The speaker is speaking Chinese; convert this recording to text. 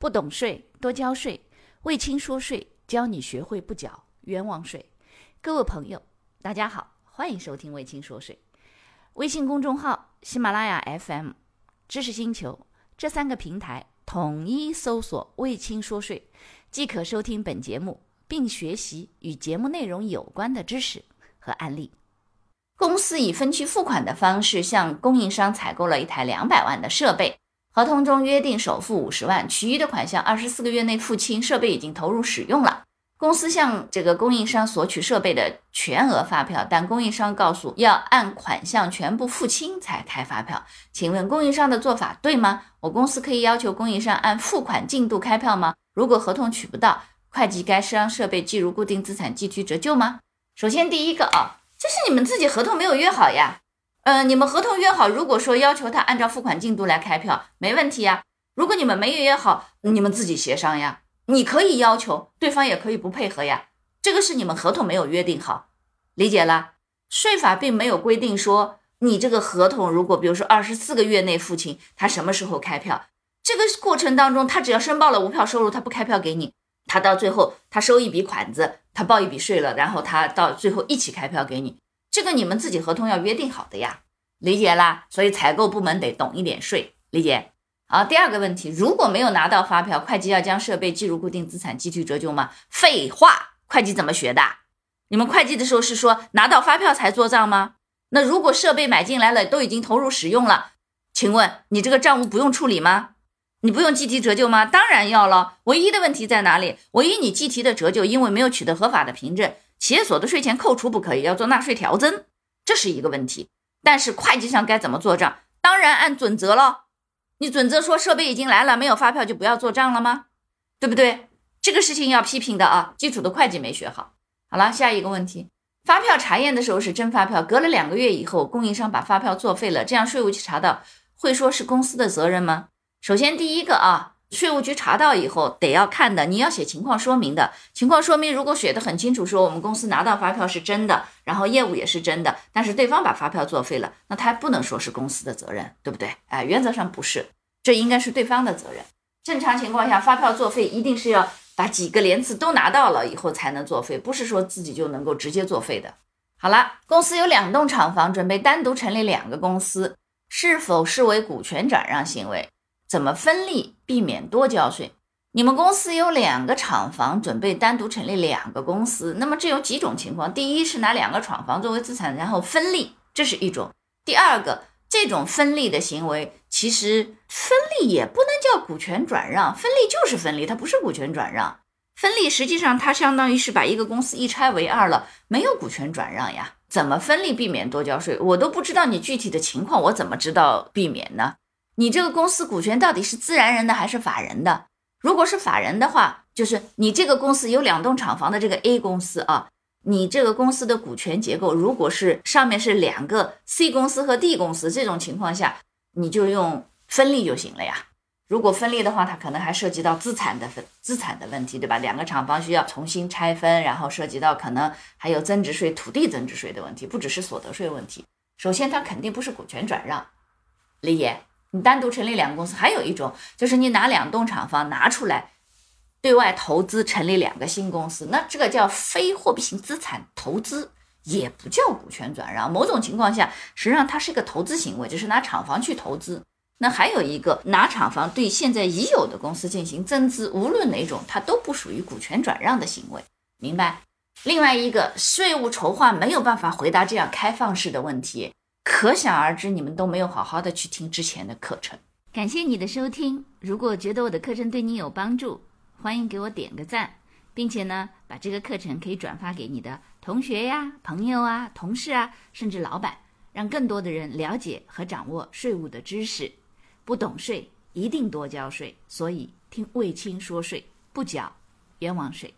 不懂税多交税，魏青说税教你学会不缴冤枉税。各位朋友，大家好，欢迎收听魏青说税。微信公众号、喜马拉雅 FM、知识星球这三个平台统一搜索“魏青说税”，即可收听本节目，并学习与节目内容有关的知识和案例。公司以分期付款的方式向供应商采购了一台两百万的设备，合同中约定首付五十万，其余的款项二十四个月内付清。设备已经投入使用了，公司向这个供应商索取设备的全额发票，但供应商告诉要按款项全部付清才开发票。请问供应商的做法对吗？我公司可以要求供应商按付款进度开票吗？如果合同取不到，会计该将设备计入固定资产计提折旧吗？首先第一个啊。这是你们自己合同没有约好呀，呃，你们合同约好，如果说要求他按照付款进度来开票，没问题呀。如果你们没约好，你们自己协商呀。你可以要求，对方也可以不配合呀。这个是你们合同没有约定好，理解了？税法并没有规定说，你这个合同如果比如说二十四个月内付清，他什么时候开票？这个过程当中，他只要申报了无票收入，他不开票给你。他到最后，他收一笔款子，他报一笔税了，然后他到最后一起开票给你，这个你们自己合同要约定好的呀，理解啦？所以采购部门得懂一点税，理解？好，第二个问题，如果没有拿到发票，会计要将设备计入固定资产计提折旧吗？废话，会计怎么学的？你们会计的时候是说拿到发票才做账吗？那如果设备买进来了，都已经投入使用了，请问你这个账务不用处理吗？你不用计提折旧吗？当然要了。唯一的问题在哪里？唯一你计提的折旧，因为没有取得合法的凭证，企业所得税前扣除不可以，要做纳税调增，这是一个问题。但是会计上该怎么做账？当然按准则了。你准则说设备已经来了，没有发票就不要做账了吗？对不对？这个事情要批评的啊，基础的会计没学好。好了，下一个问题，发票查验的时候是真发票，隔了两个月以后，供应商把发票作废了，这样税务局查到，会说是公司的责任吗？首先，第一个啊，税务局查到以后得要看的，你要写情况说明的。情况说明如果写的很清楚，说我们公司拿到发票是真的，然后业务也是真的，但是对方把发票作废了，那他不能说是公司的责任，对不对？哎，原则上不是，这应该是对方的责任。正常情况下，发票作废一定是要把几个连次都拿到了以后才能作废，不是说自己就能够直接作废的。好了，公司有两栋厂房，准备单独成立两个公司，是否视为股权转让行为？怎么分利避免多交税？你们公司有两个厂房，准备单独成立两个公司，那么这有几种情况？第一是拿两个厂房作为资产，然后分利，这是一种；第二个，这种分利的行为，其实分利也不能叫股权转让，分利就是分利，它不是股权转让。分利实际上它相当于是把一个公司一拆为二了，没有股权转让呀。怎么分利避免多交税？我都不知道你具体的情况，我怎么知道避免呢？你这个公司股权到底是自然人的还是法人的？如果是法人的话，就是你这个公司有两栋厂房的这个 A 公司啊，你这个公司的股权结构，如果是上面是两个 C 公司和 D 公司这种情况下，你就用分立就行了呀。如果分立的话，它可能还涉及到资产的分资产的问题，对吧？两个厂房需要重新拆分，然后涉及到可能还有增值税、土地增值税的问题，不只是所得税问题。首先，它肯定不是股权转让，李野。你单独成立两个公司，还有一种就是你拿两栋厂房拿出来对外投资，成立两个新公司，那这个叫非货币性资产投资，也不叫股权转让。某种情况下，实际上它是一个投资行为，就是拿厂房去投资。那还有一个拿厂房对现在已有的公司进行增资，无论哪种，它都不属于股权转让的行为，明白？另外一个税务筹划没有办法回答这样开放式的问题。可想而知，你们都没有好好的去听之前的课程。感谢你的收听，如果觉得我的课程对你有帮助，欢迎给我点个赞，并且呢，把这个课程可以转发给你的同学呀、朋友啊、同事啊，甚至老板，让更多的人了解和掌握税务的知识。不懂税一定多交税，所以听卫青说税，不缴冤枉税。